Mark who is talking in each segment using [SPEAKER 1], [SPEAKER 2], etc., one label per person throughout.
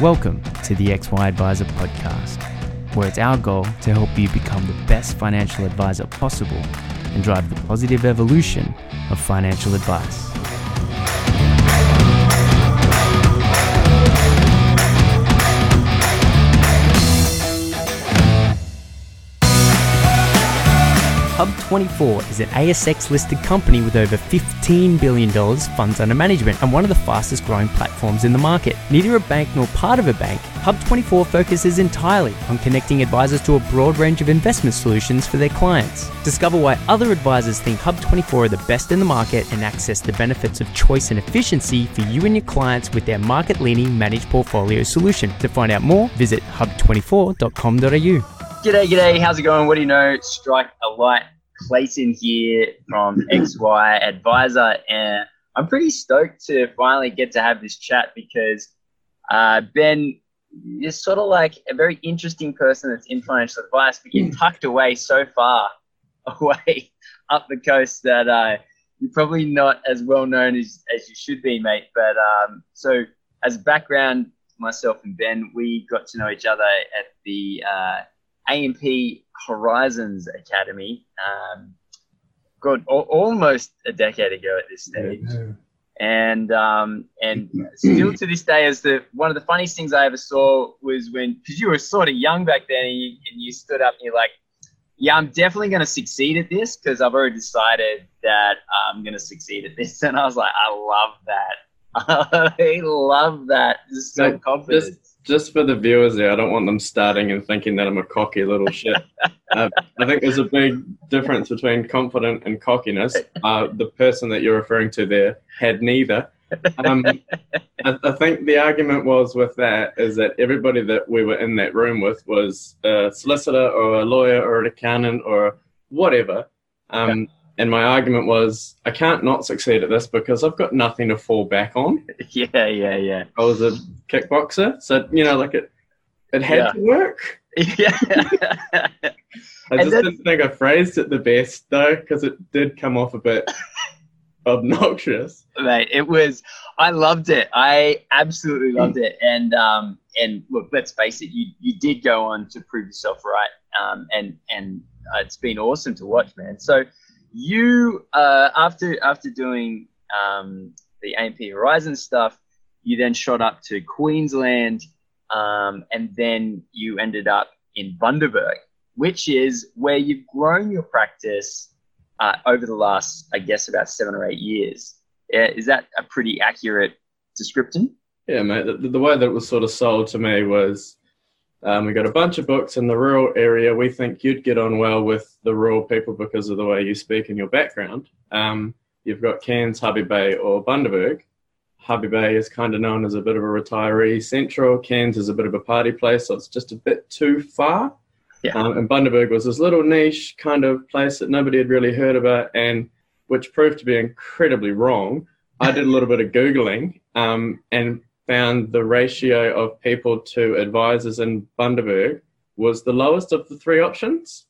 [SPEAKER 1] Welcome to the XY Advisor podcast, where it's our goal to help you become the best financial advisor possible and drive the positive evolution of financial advice. Hub24 is an ASX listed company with over $15 billion funds under management and one of the fastest growing platforms in the market. Neither a bank nor part of a bank, Hub24 focuses entirely on connecting advisors to a broad range of investment solutions for their clients. Discover why other advisors think Hub24 are the best in the market and access the benefits of choice and efficiency for you and your clients with their market leading managed portfolio solution. To find out more, visit hub24.com.au.
[SPEAKER 2] G'day, g'day. How's it going? What do you know? Strike a light. Clayton here from XY Advisor, and I'm pretty stoked to finally get to have this chat because uh, Ben is sort of like a very interesting person that's in financial advice, but you're tucked away so far away up the coast that uh, you're probably not as well known as, as you should be, mate. But um, so, as background, myself and Ben, we got to know each other at the uh, AMP Horizons Academy. Um, al- almost a decade ago at this stage.
[SPEAKER 3] Yeah.
[SPEAKER 2] And um, and still to this day, as the one of the funniest things I ever saw was when because you were sort of young back then, and you, and you stood up and you're like, "Yeah, I'm definitely going to succeed at this because I've already decided that I'm going to succeed at this." And I was like, "I love that. I love that. Just so
[SPEAKER 3] Mate,
[SPEAKER 2] confident."
[SPEAKER 3] Just for the viewers there, I don't want them starting and thinking that I'm a cocky little shit. uh, I think there's a big difference between confident and cockiness. Uh, the person that you're referring to there had neither. Um, I, I think the argument was with that is that everybody that we were in that room with was a solicitor or a lawyer or an accountant or whatever. Um, And my argument was, I can't not succeed at this because I've got nothing to fall back on.
[SPEAKER 2] yeah, yeah, yeah.
[SPEAKER 3] I was a kickboxer, so you know, like it, it had
[SPEAKER 2] Yeah.
[SPEAKER 3] to work.
[SPEAKER 2] Yeah.
[SPEAKER 3] I
[SPEAKER 2] And
[SPEAKER 3] just
[SPEAKER 2] then-
[SPEAKER 3] didn't think I phrased it the best though, because it did come off a bit obnoxious.
[SPEAKER 2] mate it was i loved it i absolutely loved it and um and look let's face it you you did go on to prove yourself right um and and uh, it's been awesome to watch man so you uh after after doing um the amp horizon stuff you then shot up to queensland um and then you ended up in bundaberg which is where you've grown your practice uh, over the last i guess about seven or eight years is that a pretty accurate description?
[SPEAKER 3] Yeah, mate. The, the way that it was sort of sold to me was, um, we got a bunch of books in the rural area. We think you'd get on well with the rural people because of the way you speak and your background. Um, you've got Cairns, Hervey Bay, or Bundaberg. Hervey Bay is kind of known as a bit of a retiree central. Cairns is a bit of a party place, so it's just a bit too far.
[SPEAKER 2] Yeah.
[SPEAKER 3] Um, and Bundaberg was this little niche kind of place that nobody had really heard about, and which proved to be incredibly wrong. I did a little bit of googling um, and found the ratio of people to advisors in Bundaberg was the lowest of the three options.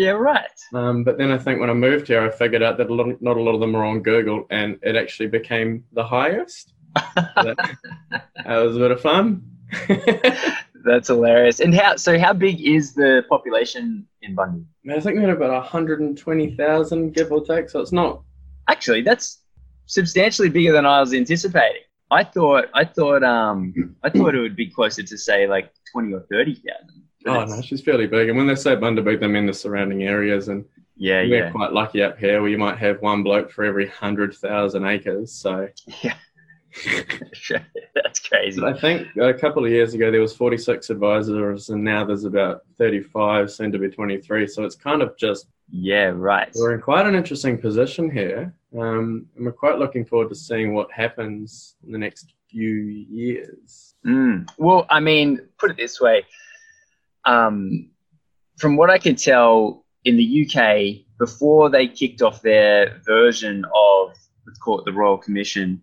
[SPEAKER 2] Yeah, right.
[SPEAKER 3] Um, but then I think when I moved here, I figured out that a lot, not a lot of them were on Google, and it actually became the highest. that, that was a bit of fun.
[SPEAKER 2] That's hilarious. And how? So, how big is the population in Bundy?
[SPEAKER 3] I think we had about 120,000, give or take. So it's not.
[SPEAKER 2] Actually, that's substantially bigger than I was anticipating. I thought, I thought, um, I thought it would be closer to say like twenty or thirty thousand.
[SPEAKER 3] Oh no, she's fairly big. And when they say Bundaberg, they mean the surrounding areas. And
[SPEAKER 2] Yeah,
[SPEAKER 3] we're
[SPEAKER 2] yeah,
[SPEAKER 3] quite lucky up here, where you might have one bloke for every hundred thousand acres. So
[SPEAKER 2] yeah. that's crazy.
[SPEAKER 3] I think a couple of years ago there was 46 advisors, and now there's about 35, soon to be 23. So it's kind of just
[SPEAKER 2] Yeah, right.
[SPEAKER 3] we're in quite an interesting position here, um, and we're quite looking forward to seeing what happens in the next few years.
[SPEAKER 2] Mm. Well, I mean, put it this way. Um, from what I can tell, in the UK, before they kicked off their version of, let's call it the Royal Commission,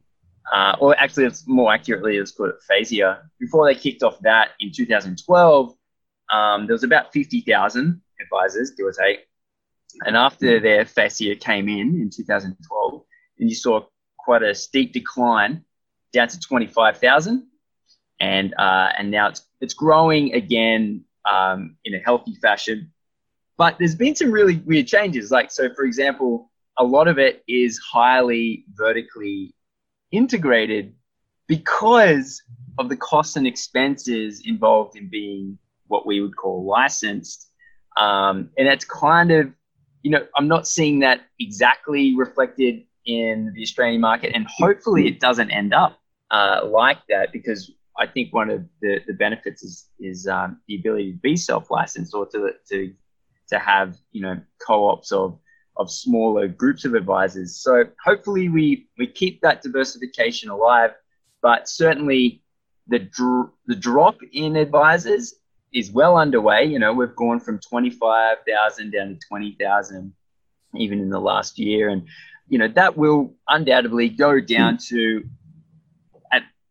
[SPEAKER 2] uh, or actually, it's more accurately, let's call it FASEA, before they kicked off that in 2012, um, there was about 50,000 advisors, give or take. And after their FASEA came in in 2012, and you saw quite a steep decline down to 25,000. and uh, and now it's it's growing again um, in a healthy fashion. But there's been some really weird changes. Like so, for example, a lot of it is highly vertically integrated because of the costs and expenses involved in being what we would call licensed. Um, and that's kind of, you know, I'm not seeing that exactly reflected in the Australian market, and hopefully it doesn't end up uh, like that because I think one of the, the benefits is is um, the ability to be self licensed or to to to have you know co-ops of of smaller groups of advisors. So hopefully we we keep that diversification alive, but certainly the dr- the drop in advisors is well underway. You know, we've gone from 25,000 down to 20,000 even in the last year and you know that will undoubtedly go down to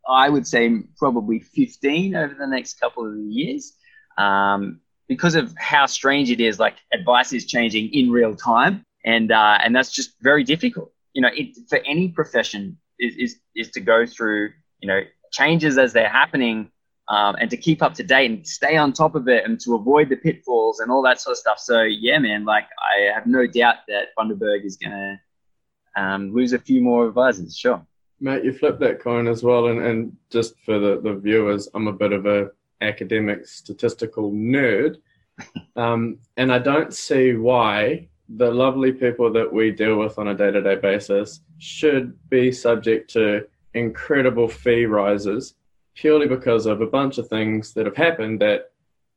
[SPEAKER 2] I would say probably 15 over the next couple of years. Um, because of how strange it is, like advice is changing in real time and uh, and that's just very difficult. You know, it, for any profession is, is is to go through you know changes as they're happening um, and to keep up to date and stay on top of it and to avoid the pitfalls and all that sort of stuff. So yeah, man, like I have no doubt that Bundaberg is gonna um, lose a few more advisors. Sure.
[SPEAKER 3] Matt, you flip that coin as well, and, and just for the, the viewers, I'm a bit of a academic statistical nerd, um, and I don't see why the lovely people that we deal with on a day to day basis should be subject to incredible fee rises purely because of a bunch of things that have happened that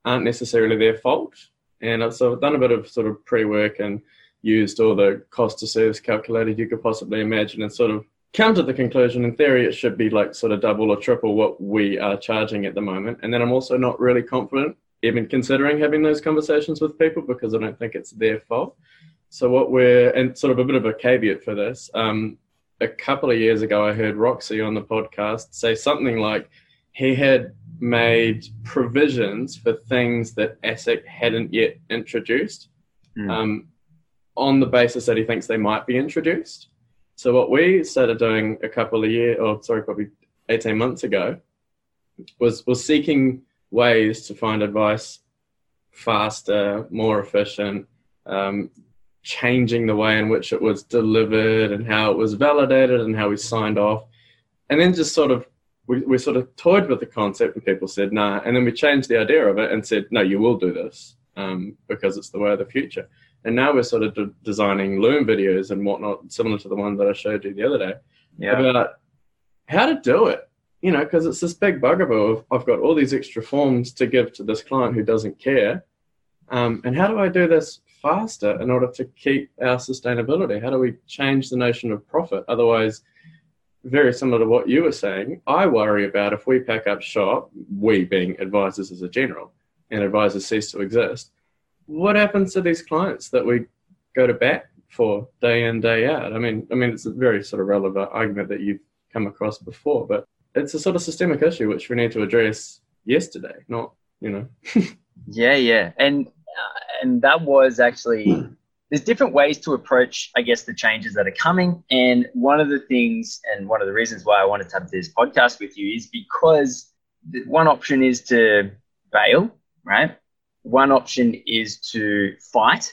[SPEAKER 3] aren't necessarily their fault. And so I've done a bit of sort of pre work and used all the cost to service calculator you could possibly imagine and sort of come to the conclusion in theory it should be like sort of double or triple what we are charging at the moment. And then I'm also not really confident even considering having those conversations with people because I don't think it's their fault. So what we're and sort of a bit of a caveat for this. Um, a couple of years ago, I heard Roxy on the podcast say something like he had made provisions for things that ASIC hadn't yet introduced, mm. um, on the basis that he thinks they might be introduced. So what we started doing a couple of years, or sorry, probably eighteen months ago, was was seeking ways to find advice faster, more efficient, um, changing the way in which it was delivered and how it was validated and how we signed off. And then just sort of, we, we sort of toyed with the concept and people said, nah. And then we changed the idea of it and said, no, you will do this um, because it's the way of the future. And now we're sort of de- designing Loom videos and whatnot, similar to the one that I showed you the other day, yeah. about how to do it you know, because it's this big bugaboo of I've got all these extra forms to give to this client who doesn't care. Um, and how do I do this faster in order to keep our sustainability? How do we change the notion of profit? Otherwise, very similar to what you were saying, I worry about if we pack up shop, we being advisors as a general, and advisors cease to exist, what happens to these clients that we go to bat for day in, day out? I mean, I mean, it's a very sort of relevant argument that you've come across before, but it's a sort of systemic issue which we need to address yesterday, not you know.
[SPEAKER 2] yeah, yeah, and uh, and that was actually there's different ways to approach, I guess, the changes that are coming. And one of the things, and one of the reasons why I wanted to have this podcast with you is because one option is to bail, right? One option is to fight.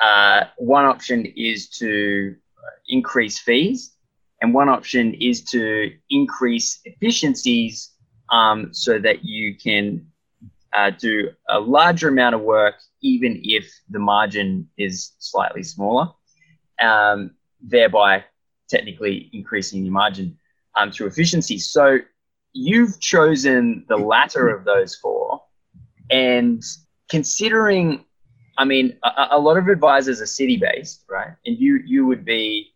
[SPEAKER 2] Uh, one option is to increase fees and one option is to increase efficiencies um, so that you can uh, do a larger amount of work, even if the margin is slightly smaller, um, thereby technically increasing your margin um, through efficiency. So you've chosen the latter of those four. And considering, I mean, a, a lot of advisors are city based, right? And you, you would be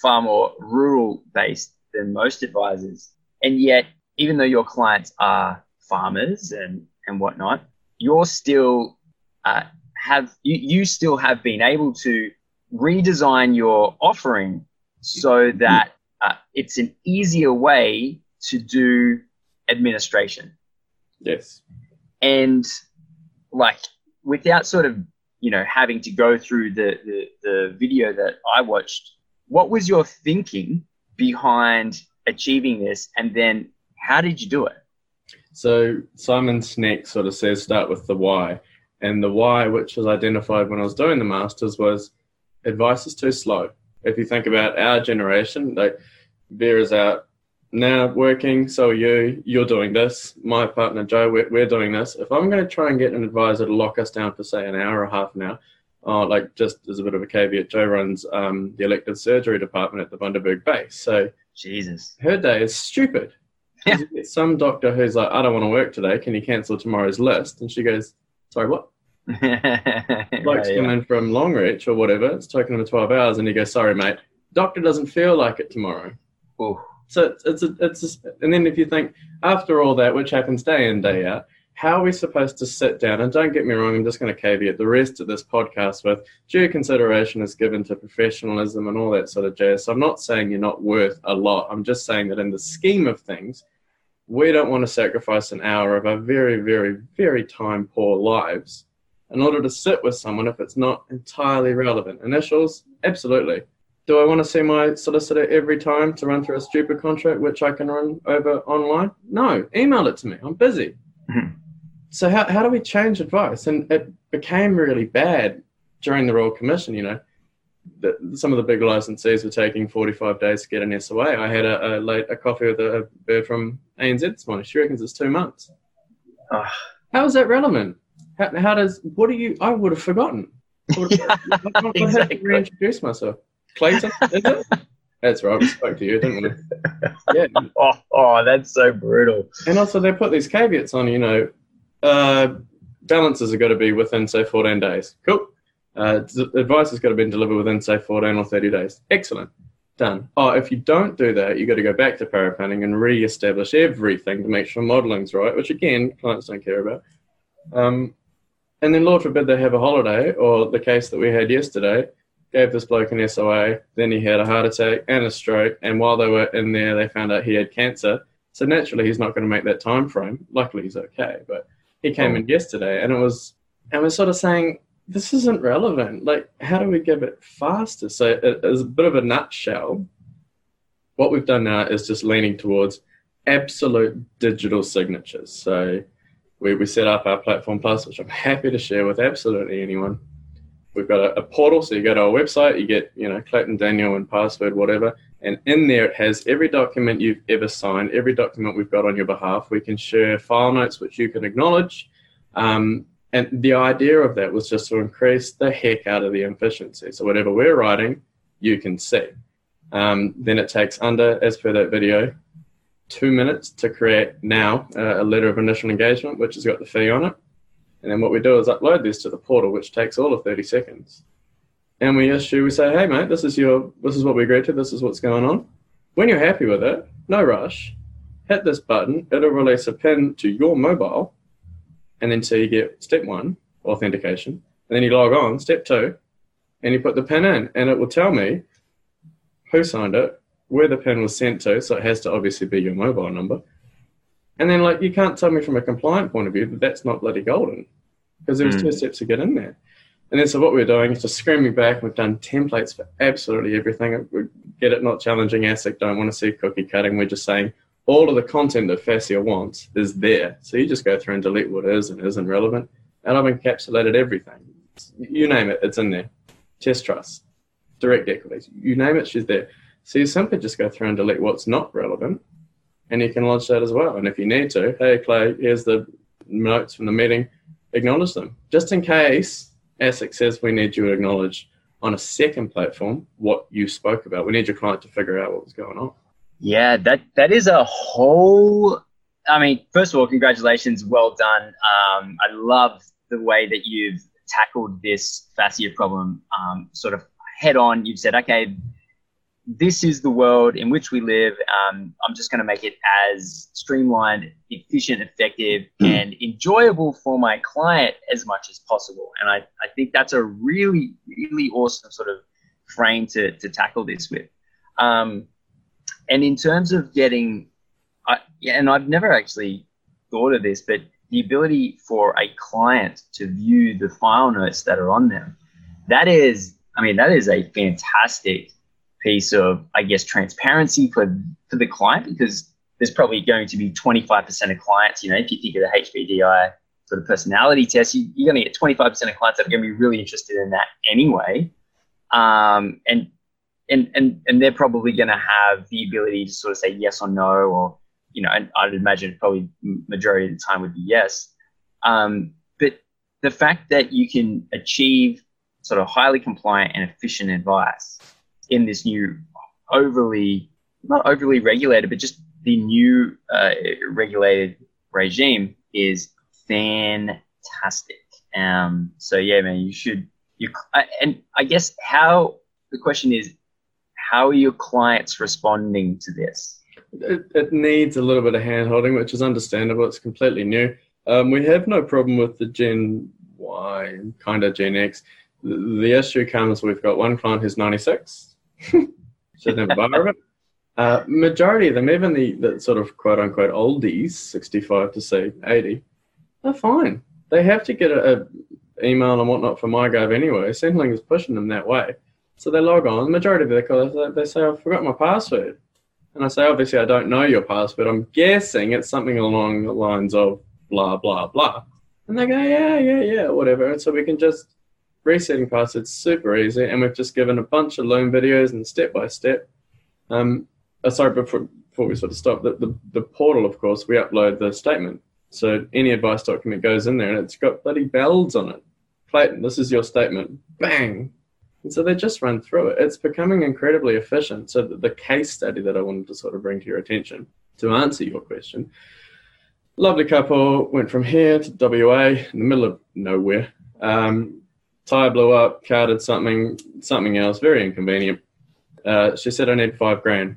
[SPEAKER 2] far more rural based than most advisors. And yet, even though your clients are farmers and, and whatnot, you're still uh, have you, you still have been able to redesign your offering so that uh, it's an easier way to do administration.
[SPEAKER 3] Yes.
[SPEAKER 2] And like without sort of you know having to go through the, the, the video that I watched what was your thinking behind achieving this? And then how did you do it?
[SPEAKER 3] So Simon Sinek sort of says start with the why. And the why, which was identified when I was doing the masters, was advice is too slow. If you think about our generation, like Vera's out now working, so are you. You're doing this. My partner Joe, we're, we're doing this. If I'm going to try and get an advisor to lock us down for say an hour or half an hour, uh, like just as a bit of a caveat, Joe runs um, the elective surgery department at the Bundaberg base. So
[SPEAKER 2] Jesus,
[SPEAKER 3] her day is stupid.
[SPEAKER 2] Yeah.
[SPEAKER 3] Some doctor who's like, I don't want to work today. Can you cancel tomorrow's list? And she goes, Sorry, what? Bloke's
[SPEAKER 2] yeah,
[SPEAKER 3] come in from Longreach or whatever. It's taken him 12 hours, and he goes, "Sorry, mate. Doctor doesn't feel like it tomorrow."
[SPEAKER 2] Ooh.
[SPEAKER 3] So it's a, it's a, and then if you think after all that, which happens day in day out, how are we supposed to sit down? And don't get me wrong, I'm just going to caveat the rest of this podcast with due consideration is given to professionalism and all that sort of jazz. So I'm not saying you're not worth a lot. I'm just saying that in the scheme of things, we don't want to sacrifice an hour of our very, very, very time poor lives in order to sit with someone if it's not entirely relevant. Initials, absolutely. Do I want to see my solicitor every time to run through a stupid contract which I can run over online? No, email it to me. I'm busy.
[SPEAKER 2] Mhm.
[SPEAKER 3] So how, how do we change advice? And it became really bad during the Royal Commission, you know. The, some of the big licensees were taking 45 days to get an SOA. I had a, a, late, a coffee with a, a bird from ANZ this morning. She reckons it's two months.
[SPEAKER 2] Ah.
[SPEAKER 3] How is that relevant? How, how does, what do you, I would have forgotten. I would have, I would have
[SPEAKER 2] exactly.
[SPEAKER 3] to reintroduce myself. Clayton, is it? That's right, we spoke to you, didn't we? Yeah.
[SPEAKER 2] Oh, oh, that's so brutal.
[SPEAKER 3] And also, they put these caveats on, you know, uh, balances have got to be within, say, 14 days. Cool. Uh, advice has got to be delivered within, say, 14 or 30 days. Excellent. Done. Oh, if you don't do that, you've got to go back to paraplanning and re establish everything to make sure modeling's right, which, again, clients don't care about. Um, and then, Lord forbid, they have a holiday, or the case that we had yesterday, gave this bloke an SOA, then he had a heart attack and a stroke, and while they were in there, they found out he had cancer. So naturally, he's not going to make that time frame. Luckily, he's okay, but he came in yesterday, and it was, and we're sort of saying this isn't relevant. Like, how do we give it faster? So, it- as a bit of a nutshell, what we've done now is just leaning towards absolute digital signatures. So, we, we set up our platform plus, which I'm happy to share with absolutely anyone. We've got a, a portal, so you go to our website, you get, you know, Clayton Daniel and password, whatever, and in there it has every document you've ever signed, every document we've got on your behalf. We can share file notes which you can acknowledge. Um, and the idea of that was just to increase the heck out of the efficiency. So whatever we're writing, you can see. Um, then it takes under, as per that video, two minutes to create now uh, a letter of initial engagement, which has got the fee on it. And then what we do is upload this to the portal, which takes all of 30 seconds. And we issue, we say, hey mate, this is your, this is what we agreed to, this is what's going on. When you're happy with it, no rush, hit this button, it'll release a pin to your mobile, and then so you get step one, authentication, and then you log on, step two, and you put the pin in, and it will tell me who signed it, where the pin was sent to, so it has to obviously be your mobile number. And then, like, you can't tell me from a compliant point of view that that's not bloody golden because there was
[SPEAKER 2] Mm.
[SPEAKER 3] two steps to get in there. And then, so what we're doing is just screaming back. We've done templates for absolutely everything. We get it not challenging ASIC, don't want to see cookie cutting. We're just saying all of the content that FASEA wants is there. So you just go through and delete what is and isn't relevant. And I've encapsulated everything. You name it, it's in there. Test trust, direct equities, you name it, she's there. So you simply just go through and delete what's not relevant, and you can lodge that as well. And if you need to, hey Clay, here's the notes from the meeting, acknowledge them. Just in case ASIC says we need you to acknowledge on a second platform what you spoke about. We need your client to figure out what was going on.
[SPEAKER 2] Yeah, that that is a whole. I mean, first of all, congratulations, well done. Um, I love the way that you've tackled this FASEA problem, um, sort of head on. You've said, okay, this is the world in which we live. Um, I'm just going to make it as streamlined, efficient, effective, and enjoyable for my client as much as possible. And I, I think that's a really, really awesome sort of frame to, to tackle this with. Um, and in terms of getting, I, yeah, and I've never actually thought of this, but the ability for a client to view the file notes that are on them, that is, I mean, that is a fantastic piece of, I guess, transparency for for the client because there's probably going to be 25% of clients, you know, if you think of the HBDI sort of personality test, you, are going to get 25% of clients that are going to be really interested in that anyway. Um, and, and, and, and they're probably going to have the ability to sort of say yes or no, or, you know, and I'd imagine probably majority of the time would be yes. Um, but the fact that you can achieve sort of highly compliant and efficient advice in this new overly, not overly regulated, but just the new uh, regulated regime is fantastic. Um, so yeah, man, you should. You and I guess how the question is, how are your clients responding to this?
[SPEAKER 3] It, it needs a little bit of hand holding, which is understandable. It's completely new. Um, we have no problem with the Gen Y, kind of Gen X. The, the issue comes we've got one client who's 96. Never bother. Uh, majority of them, even the, the sort of quote unquote oldies, 65 to say 80, they're fine. They have to get a, a email and whatnot from MyGov anyway. Centrelink is pushing them that way. So they log on. The majority of their callers, they say, I forgot my password. And I say, obviously, I don't know your password. I'm guessing it's something along the lines of blah, blah, blah. And they go, yeah, yeah, yeah, whatever. And so we can just resetting passwords super easy. And we've just given a bunch of Loom videos and step by step. Um, uh, sorry, before, before we sort of stop, the, the, the portal, of course, we upload the statement. So any advice document goes in there and it's got bloody bells on it. Clayton, this is your statement. Bang. And so they just run through it. It's becoming incredibly efficient. So the, the case study that I wanted to sort of bring to your attention to answer your question. Lovely couple went from here to WA in the middle of nowhere. Um, tire blew up, car did something, something else, very inconvenient. Uh, she said, I need five grand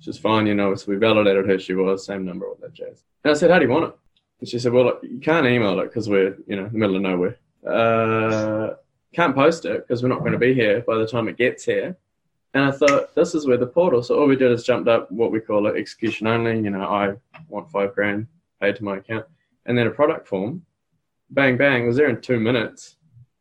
[SPEAKER 3] She's fine, you know. So we validated who she was, same number, all that jazz. And I said, how do you want it? And she said, well, look, you can't email it because we're, you know, in the middle of nowhere. Uh, can't post it because we're not going to be here by the time it gets here. And I thought, this is where the portal. So all we did is jumped up what we call it execution only. You know, I want five grand paid to my account. And then a product form. Bang, bang, was there in two minutes.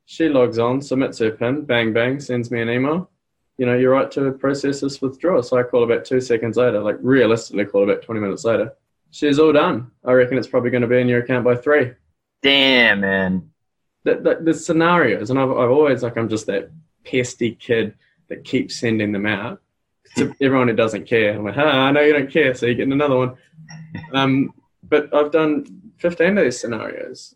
[SPEAKER 3] She logs on, submits her PIN, bang, bang, sends me an email you know, you're right to process this withdrawal. So I call about two seconds later, like realistically call about 20 minutes later. She's all done. I reckon it's probably going to be in your account by three.
[SPEAKER 2] Damn, man.
[SPEAKER 3] The, the, the scenarios, and I've, I've always, like, I'm just that pesty kid that keeps sending them out to everyone who doesn't care. I'm like, ah, I know you don't care, so you're getting another one. Um, but I've done 15 of these scenarios.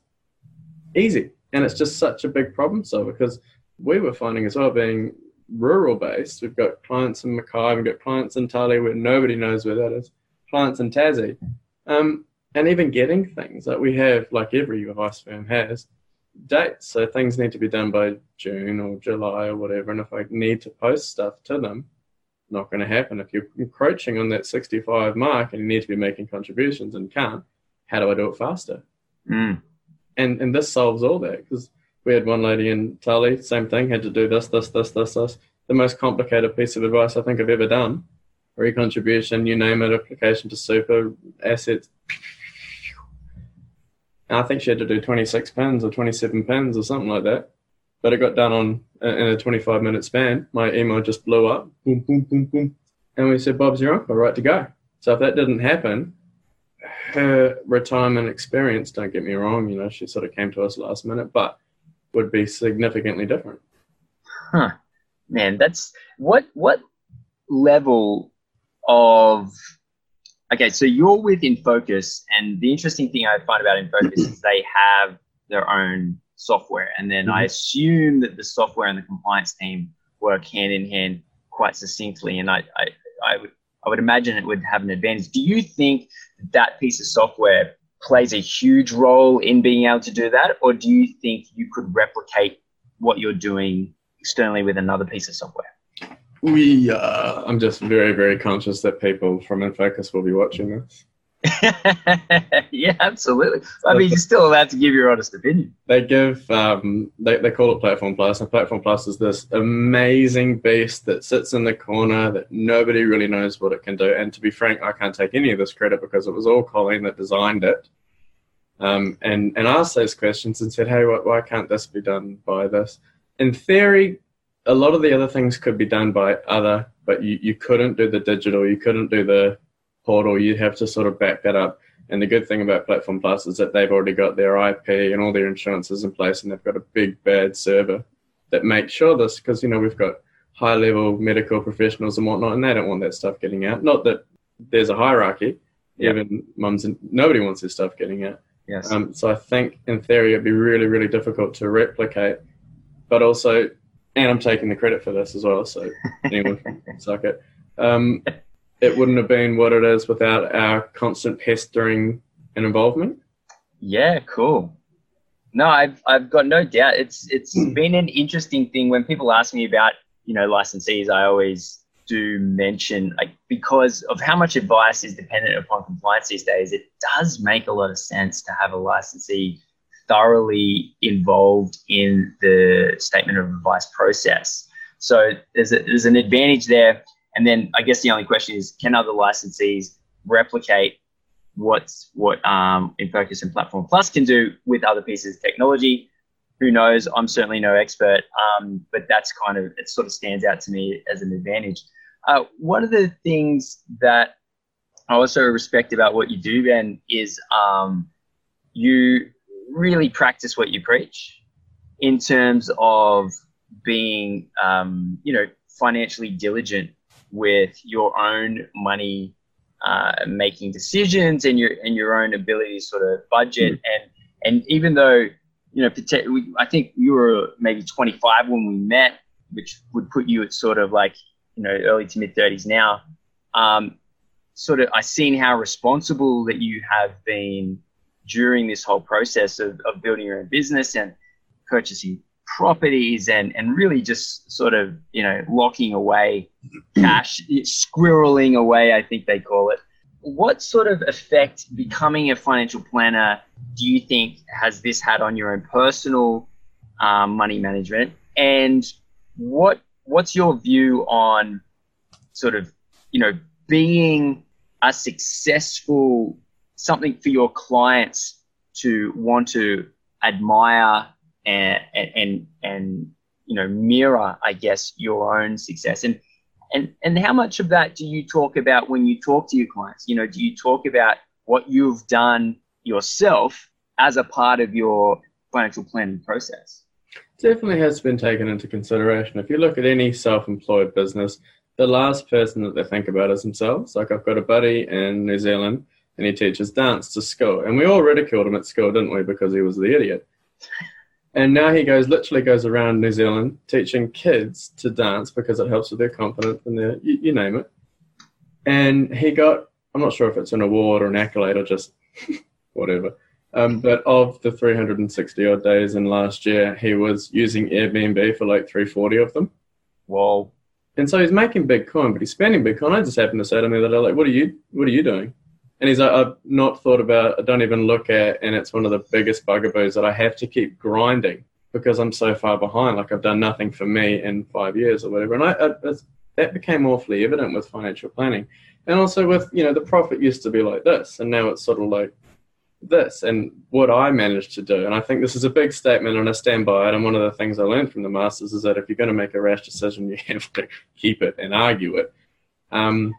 [SPEAKER 3] Easy. And it's just such a big problem solver because we were finding as well being rural based. We've got clients in Mackay, we've got clients in Tully where nobody knows where that is, clients in Tassie. Um, and even getting things like we have, like every advice firm has, dates. So things need to be done by June or July or whatever. And if I need to post stuff to them, not going to happen. If you're encroaching on that 65 mark and you need to be making contributions and can't, how do I do it faster?
[SPEAKER 2] Mm.
[SPEAKER 3] And and this solves all that because we had one lady in Tully, same thing, had to do this, this, this, this, this. The most complicated piece of advice I think I've ever done. Recontribution, you name it, application to super, assets. And I think she had to do 26 pins or 27 pins or something like that. But it got done on uh, in a 25 minute span. My email just blew up. Boom, boom, boom, boom. And we said, Bob's your uncle, right to go. So if that didn't happen, her retirement experience, don't get me wrong, you know, she sort of came to us last minute, but would be significantly different.
[SPEAKER 2] Huh. Man, that's what what level of okay, so you're with InFocus and the interesting thing I find about InFocus is they have their own software and then mm-hmm. I assume that the software and the compliance team work hand in hand quite succinctly and I, I, I would I would imagine it would have an advantage. Do you think that piece of software plays a huge role in being able to do that? Or do you think you could replicate what you're doing externally with another piece of software?
[SPEAKER 3] We, uh, I'm just very, very conscious that people from InFocus will be watching this.
[SPEAKER 2] yeah, absolutely. I mean, you're still allowed to give your honest opinion.
[SPEAKER 3] They give, um, they, they call it Platform Plus, and Platform Plus is this amazing beast that sits in the corner that nobody really knows what it can do. And to be frank, I can't take any of this credit because it was all Colleen that designed it. Um, and, and asked those questions and said, hey, why, why can't this be done by this? In theory, a lot of the other things could be done by other, but you, you couldn't do the digital, you couldn't do the portal, you have to sort of back that up. And the good thing about Platform Plus is that they've already got their IP and all their insurances in place, and they've got a big bad server that makes sure this because you know we've got high level medical professionals and whatnot, and they don't want that stuff getting out. Not that there's a hierarchy,
[SPEAKER 2] Yeah.
[SPEAKER 3] even mums and nobody wants their stuff getting out.
[SPEAKER 2] Yes.
[SPEAKER 3] Um, so I think in theory it'd be really, really difficult to replicate, but also, and I'm taking the credit for this as well. So anyone can suck it. Um, it wouldn't have been what it is without our constant pestering and involvement.
[SPEAKER 2] Yeah, cool. No, I've I've got no doubt. It's it's hmm. been an interesting thing when people ask me about you know licensees. I always do mention like because of how much advice is dependent upon compliance these days. It does make a lot of sense to have a licensee thoroughly involved in the statement of advice process. So there's a, there's an advantage there. And then I guess the only question is, can other licensees replicate what's what um, InFocus and Platform Plus can do with other pieces of technology. Who knows? I'm certainly no expert, um, but that's kind of it. Sort of stands out to me as an advantage. Uh, one of the things that I also respect about what you do, Ben, is um, you really practice what you preach in terms of being, um, you know, financially diligent with your own money uh, making decisions and your and your own ability to sort of budget and and even though you know I think you were maybe 25 when we met, which would put you at sort of like you know early to mid 30s now. Um, sort of I've seen how responsible that you have been during this whole process of, of building your own business and purchasing properties and and really just sort of you know locking away cash squirreling away i think they call it. What sort of effect becoming a financial planner do you think has this had on your own personal um, money management? And what what's your view on sort of you know being a successful something for your clients to want to admire and and and you know mirror i guess your own success and and and how much of that do you talk about when you talk to your clients you know do you talk about what you've done yourself as a part of your financial planning process
[SPEAKER 3] Definitely has been taken into consideration. If you look at any self employed business, the last person that they think about is themselves. Like I've got a buddy in New Zealand and he teaches dance to school. And we all ridiculed him at school, didn't we? Because he was the idiot. And now he goes, literally goes around New Zealand teaching kids to dance because it helps with their confidence and their, you, you name it. And he got, I'm not sure if it's an award or an accolade or just whatever. Um, but of the 360 odd days in last year, he was using Airbnb for like 340 of them.
[SPEAKER 2] whoa
[SPEAKER 3] And so he's making big coin, but he's spending big coin. I just happened to say to me that I'm like, what are you, what are you doing? And he's like, I've not thought about, I don't even look at, and it's one of the biggest bugaboos that I have to keep grinding because I'm so far behind. Like I've done nothing for me in five years or whatever. And I, I that became awfully evident with financial planning, and also with you know the profit used to be like this, and now it's sort of like this. And what I managed to do, and I think this is a big statement, and I stand by it. And one of the things I learned from the masters is that if you're going to make a rash decision, you have to keep it and argue it. Um,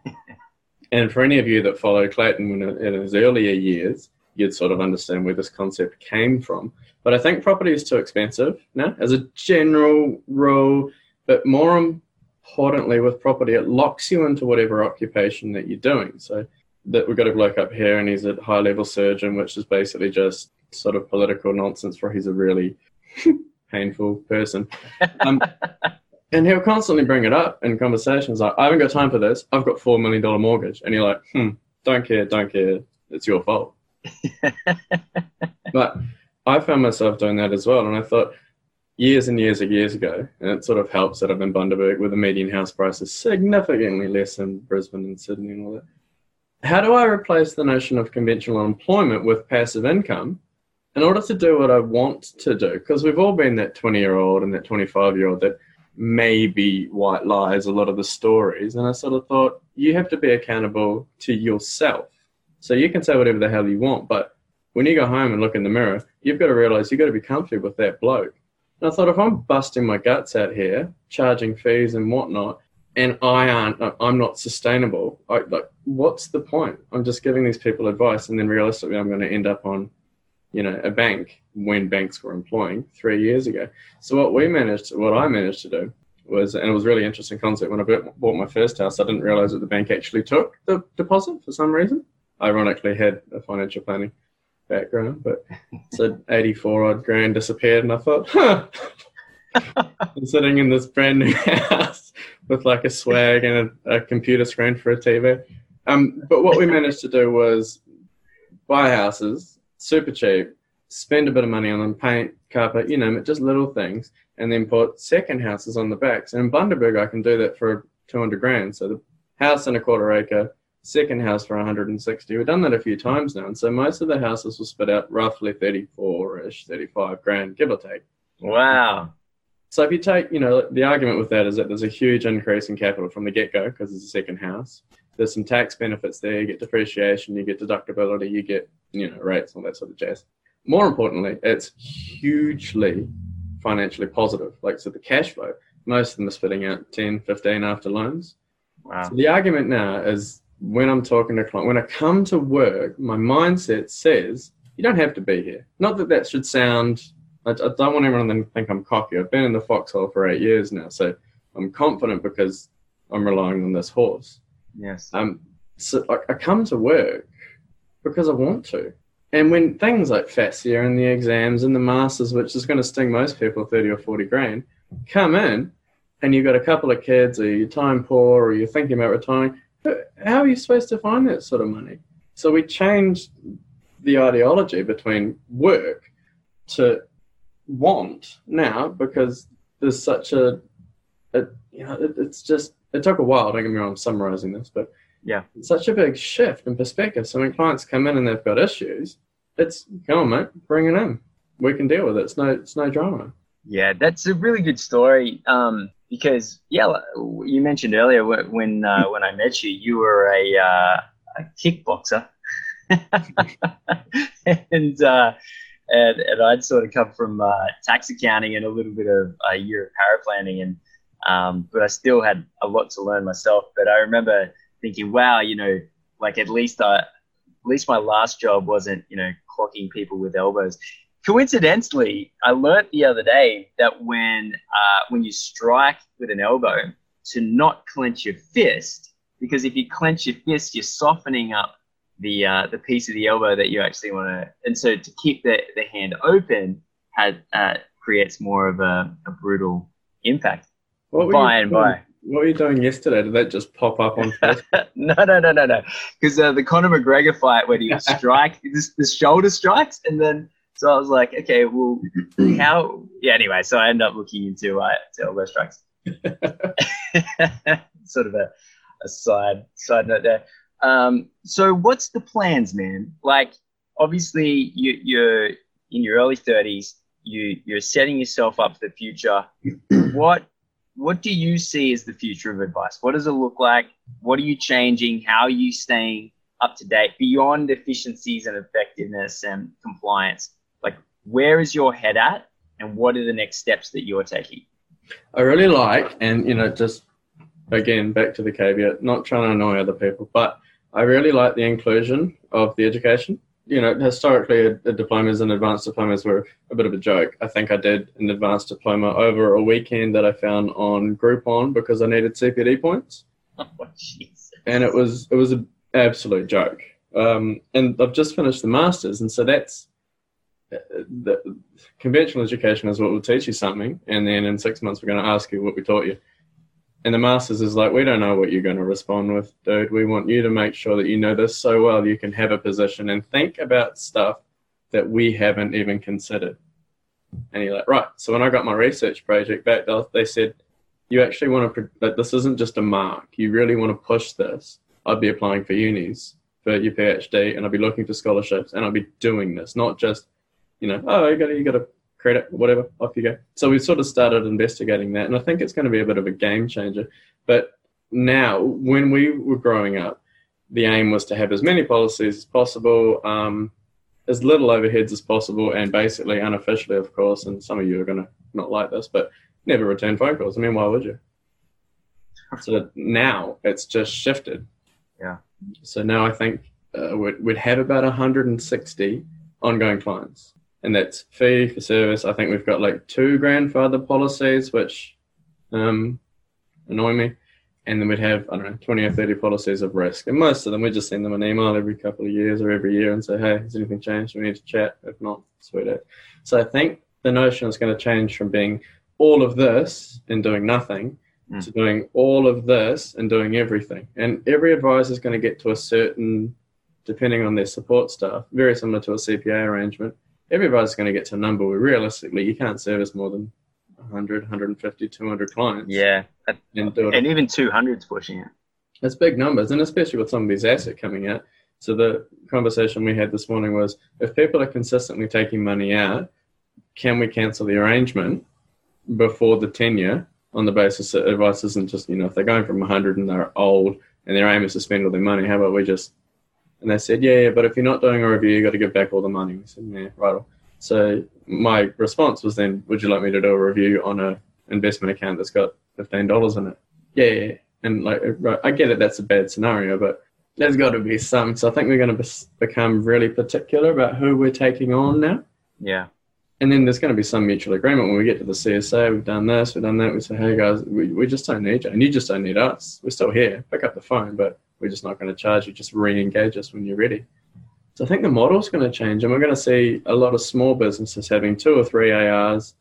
[SPEAKER 3] and for any of you that follow Clayton in his earlier years, you'd sort of understand where this concept came from. But I think property is too expensive now, as a general rule. But more importantly, with property, it locks you into whatever occupation that you're doing. So that we've got a bloke up here, and he's a high level surgeon, which is basically just sort of political nonsense. For he's a really painful person. Um, and he'll constantly bring it up in conversations like, I haven't got time for this. I've got $4 million mortgage. And you're like, hmm, don't care, don't care. It's your fault. but I found myself doing that as well. And I thought, years and years and years ago, and it sort of helps that I'm in Bundaberg where the median house price is significantly less than Brisbane and Sydney and all that. How do I replace the notion of conventional employment with passive income in order to do what I want to do? Because we've all been that 20 year old and that 25 year old that maybe white lies a lot of the stories. And I sort of thought, you have to be accountable to yourself. So you can say whatever the hell you want, but when you go home and look in the mirror, you've got to realize you've got to be comfortable with that bloke. And I thought, if I'm busting my guts out here, charging fees and whatnot, and I aren't, I'm not sustainable. I, like, what's the point? I'm just giving these people advice, and then realistically, I'm going to end up on, you know, a bank when banks were employing three years ago. So what we managed, what I managed to do was, and it was really interesting concept. When I bought my first house, I didn't realize that the bank actually took the deposit for some reason. ironically, had a financial planning background, but said 84 odd grand disappeared, and I thought, huh. I'm sitting in this brand new house with like a swag and a, a computer screen for a TV. Um, but what we managed to do was buy houses super cheap, spend a bit of money on them, paint, carpet, you know, just little things, and then put second houses on the backs. And in Bundaberg, I can do that for 200 grand. So the house and a quarter acre, second house for 160. We've done that a few times now. And so most of the houses will spit out roughly 34 ish, 35 grand, give or take.
[SPEAKER 2] Wow.
[SPEAKER 3] So if you take, you know, the argument with that is that there's a huge increase in capital from the get-go because it's a second house. There's some tax benefits there. You get depreciation, you get deductibility, you get, you know, rates, all that sort of jazz. More importantly, it's hugely financially positive. Like, so the cash flow, most of them are spitting out 10, 15 after loans.
[SPEAKER 2] Wow.
[SPEAKER 3] So the argument now is when I'm talking to clients, when I come to work, my mindset says, you don't have to be here. Not that that should sound I, I don't want everyone to think I'm cocky. I've been in the foxhole for eight years now, so I'm confident because I'm relying on this horse.
[SPEAKER 2] Yes.
[SPEAKER 3] Um, so I, I come to work because I want to. And when things like FASEA and the exams and the masters, which is going to sting most people 30 or 40 grand, come in and you've got a couple of kids or you're time poor or you're thinking about retiring, how are you supposed to find that sort of money? So we changed the ideology between work to want now because there's such a, a you know, it, it's just it took a while. Don't get me wrong, I'm summarizing this, but
[SPEAKER 2] yeah,
[SPEAKER 3] it's such a big shift in perspective. So when clients come in and they've got issues, it's come on, mate, bring it in. We can deal with it. It's no, it's no drama.
[SPEAKER 2] Yeah, that's a really good story. Um, because yeah, you mentioned earlier when uh, when I met you, you were a, uh, a kickboxer, and uh, and, and I'd sort of come from uh, tax accounting and a little bit of a year of paraplanning and um, but I still had a lot to learn myself. But I remember thinking, wow, you know, like at least I, at least my last job wasn't, you know, clocking people with elbows. Coincidentally, I learnt the other day that when uh, when you strike with an elbow, to not clench your fist, because if you clench your fist, you're softening up the uh, the piece of the elbow that you actually want to, and so to keep the, the hand open had uh, creates more of a, a brutal impact.
[SPEAKER 3] What by and by. What were you doing yesterday? Did that just pop up on Facebook?
[SPEAKER 2] no, no, no, no, no. Because uh, the Conor McGregor fight, when he strike, this, the shoulder strikes, and then so I was like, okay, well, how? Yeah. Anyway, so I end up looking into uh, elbow strikes. sort of a, a side side note there. Um, so what's the plans, man? Like, obviously, you, you're in your early 30s. You you're setting yourself up for the future. what what do you see as the future of advice? What does it look like? What are you changing? How are you staying up to date beyond efficiencies and effectiveness and compliance? Like, where is your head at, and what are the next steps that you're taking?
[SPEAKER 3] I really like, and you know, just again back to the caveat, not trying to annoy other people, but I really like the inclusion of the education. You know, historically, a, a diplomas and advanced diplomas were a bit of a joke. I think I did an advanced diploma over a weekend that I found on Groupon because I needed CPD points.
[SPEAKER 2] Oh, jeez.
[SPEAKER 3] And it was it was an absolute joke. Um, and I've just finished the masters, and so that's uh, the conventional education is what will teach you something, and then in six months we're going to ask you what we taught you. And the Masters is like, we don't know what you're going to respond with, dude. We want you to make sure that you know this so well you can have a position and think about stuff that we haven't even considered. And you're like, right. So when I got my research project back, they said, you actually want to, this isn't just a mark. You really want to push this. I'd be applying for unis for your PhD and I'd be looking for scholarships and I'd be doing this, not just, you know, oh, you got to, you got to credit, whatever, off you go. So we sort of started investigating that, and I think it's going to be a bit of a game changer. But now, when we were growing up, the aim was to have as many policies as possible, um, as little overheads as possible, and basically unofficially, of course, and some of you are going to not like this, but never return phone calls. I mean, why would you? So now it's just shifted.
[SPEAKER 2] Yeah.
[SPEAKER 3] So now I think uh, we'd, we'd have about 160 ongoing clients, and that's fee for service. I think we've got like two grandfather policies, which um, annoy me. And then we'd have, I don't know, 20 or 30 policies of risk. And most of them, we just send them an email every couple of years or every year and say, hey, has anything changed? We need to chat. If not, sweet it. So I think the notion is going to change from being all of this and doing nothing mm. to doing all of this and doing everything. And every advisor is going to get to a certain, depending on their support staff, very similar to a CPA arrangement. Every advisor is going to get to a number where realistically you can't service more than 100, 150, 200 clients.
[SPEAKER 2] Yeah. And, do it. and even 200's pushing it.
[SPEAKER 3] It's big numbers, and especially with some of these assets coming out. So the conversation we had this morning was if people are consistently taking money out, can we cancel the arrangement before the tenure on the basis that advice isn't just, you know, if they're going from 100 and they're old and their aim is to spend all their money, how about we just, and they said, yeah, yeah, but if you're not doing a review, you got to give back all the money. We said, yeah, right. So my response was then, would you like me to do a review on a investment account that's got fifteen dollars in it? Yeah, yeah, and like right, I get it, that's a bad scenario, but there's got to be some. So I think we're going to be, become really particular about who we're taking on now.
[SPEAKER 2] Yeah.
[SPEAKER 3] And then there's going to be some mutual agreement when we get to the CSA. We've done this, we've done that. We say, hey guys, we, we just don't need you, and you just don't need us. We're still here. Pick up the phone, but we're just not going to charge you. Just re-engage us when you're ready. So I think the model is going to change, and we're going to see a lot of small businesses having two or three ARs,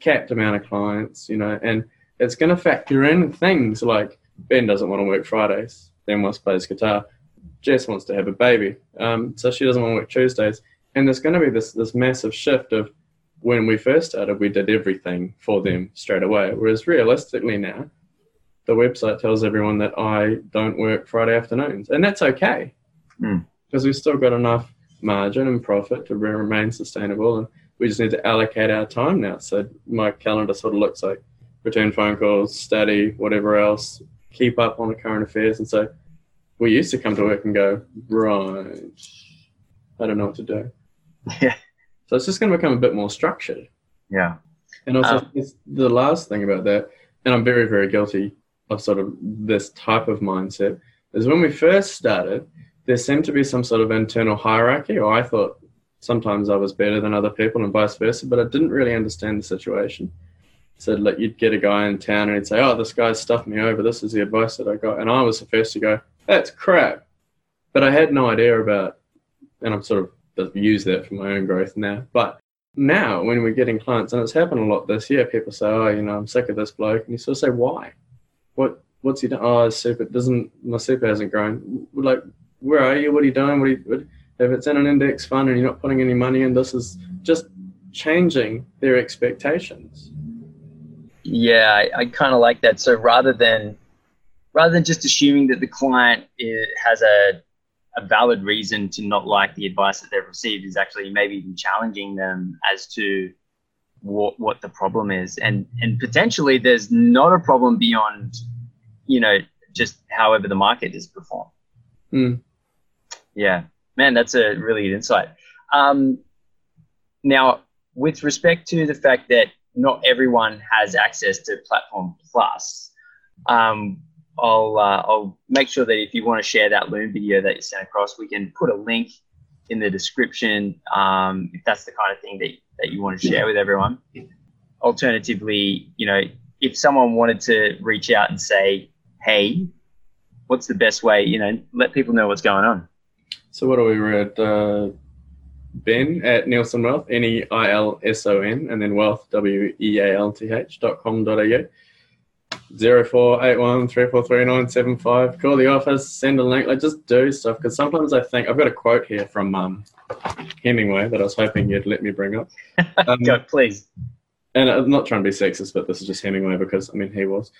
[SPEAKER 3] capped amount of clients, you know, and it's going to factor in things like Ben doesn't want to work Fridays, Ben wants to play his guitar, Jess wants to have a baby, um, so she doesn't want to work Tuesdays, and there's going to be this this massive shift of when we first started, we did everything for them straight away, whereas realistically now, the website tells everyone that I don't work Friday afternoons, and that's okay.
[SPEAKER 2] Mm
[SPEAKER 3] because we've still got enough margin and profit to remain sustainable, and we just need to allocate our time now. So my calendar sort of looks like return phone calls, study, whatever else, keep up on the current affairs, and so we used to come to work and go right. I don't know what to do.
[SPEAKER 2] Yeah.
[SPEAKER 3] So it's just going to become a bit more structured.
[SPEAKER 2] Yeah.
[SPEAKER 3] And also, um, the last thing about that, and I'm very, very guilty of sort of this type of mindset, is when we first started, there seemed to be some sort of internal hierarchy, or I thought sometimes I was better than other people and vice versa, but I didn't really understand the situation. So like you'd get a guy in town and he'd say, "Oh, this guy stuffed me over. This is the advice that I got," and I was the first to go, "That's crap," but I had no idea about, and I'm sort of use that for my own growth now. But now when we're getting clients, and it's happened a lot this year, people say, "Oh, you know, I'm sick of this bloke," and you sort of say, "Why? What? What's he done? Oh, super doesn't my super hasn't grown. Like, where are you? What are you doing? What, are you, what if it's in an index fund and you're not putting any money in? This is just changing their expectations.
[SPEAKER 2] Yeah, I, I kind of like that. So rather than rather than just assuming that the client has a a valid reason to not like the advice that they've received is actually maybe even challenging them as to what what the problem is and and potentially there's not a problem beyond you know just however the market is performed
[SPEAKER 3] mm.
[SPEAKER 2] Yeah, man, that's a really good insight. Um, now, with respect to the fact that not everyone has access to Platform Plus, um, I'll uh, I'll make sure that if you want to share that Loom video that you sent across, we can put a link in the description um, if that's the kind of thing that, that you want to share with everyone. Alternatively, you know, if someone wanted to reach out and say, "Hey, what's the best way?" You know, let people know what's going on.
[SPEAKER 3] So what are we? We're uh, Ben at Neilson Wealth, N E I L S O N, and then Wealth W E A L T H dot com dot au. Zero four eight one three four three nine seven five. Call the office, send a link. Like just do stuff because sometimes I think I've got a quote here from um, Hemingway that I was hoping you'd let me bring up.
[SPEAKER 2] Um, Go, please.
[SPEAKER 3] And I'm not trying to be sexist, but this is just Hemingway because I mean he was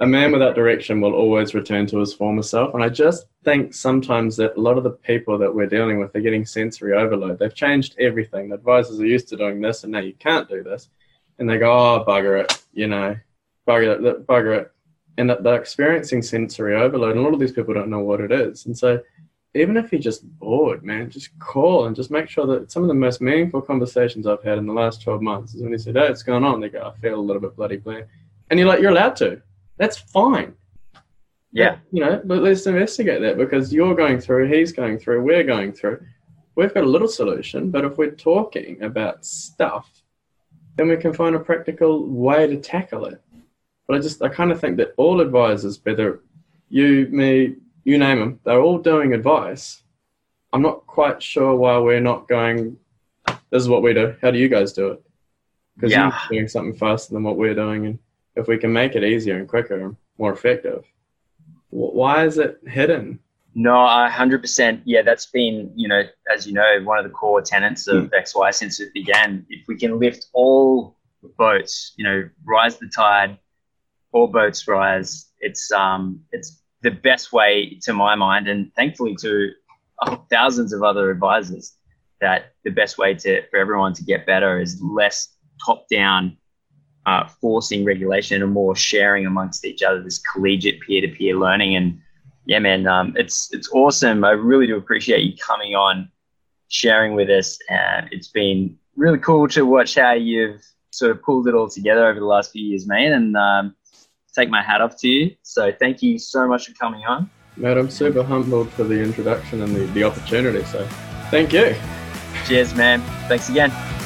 [SPEAKER 3] a man without direction will always return to his former self. And I just think sometimes that a lot of the people that we're dealing with are getting sensory overload. They've changed everything. The advisors are used to doing this, and now you can't do this. And they go, oh, bugger it, you know, bugger it, bugger it. And that they're experiencing sensory overload. And a lot of these people don't know what it is. And so even if you're just bored, man, just call and just make sure that some of the most meaningful conversations I've had in the last 12 months is when they said, hey, it's going on. They go, I feel a little bit bloody bland. And you're like, you're allowed to that's fine.
[SPEAKER 2] Yeah. Yeah.
[SPEAKER 3] But, you know, but let's investigate that because you're going through, he's going through, we're going through. We've got a little solution, but if we're talking about stuff, then we can find a practical way to tackle it. But I just, I kind of think that all advisors, whether you, me, you name them, they're all doing advice. I'm not quite sure why we're not going, this is what we do. How do you guys do it? Because
[SPEAKER 2] Yeah.
[SPEAKER 3] you're doing something faster than what we're doing. And if we can make it easier and quicker and more effective, why is it hidden?
[SPEAKER 2] No, hundred percent. Yeah, that's been, you know, as you know, one of the core tenets of hmm. XY since it began. If we can lift all boats, you know, rise the tide, all boats rise. It's um, it's the best way to my mind, and thankfully to oh, thousands of other advisors, that the best way to for everyone to get better is less top down uh, forcing regulation and more sharing amongst each other, this collegiate peer to peer learning and yeah, man, um, it's it's awesome. I really do appreciate you coming on, sharing with us, and it's been really cool to watch how you've sort of pulled it all together over the last few years, man. And um, take my hat off to you. So thank you so much for coming on.
[SPEAKER 3] Mate, I'm super humbled for the introduction and the, the opportunity. So thank you.
[SPEAKER 2] Cheers, man. Thanks again.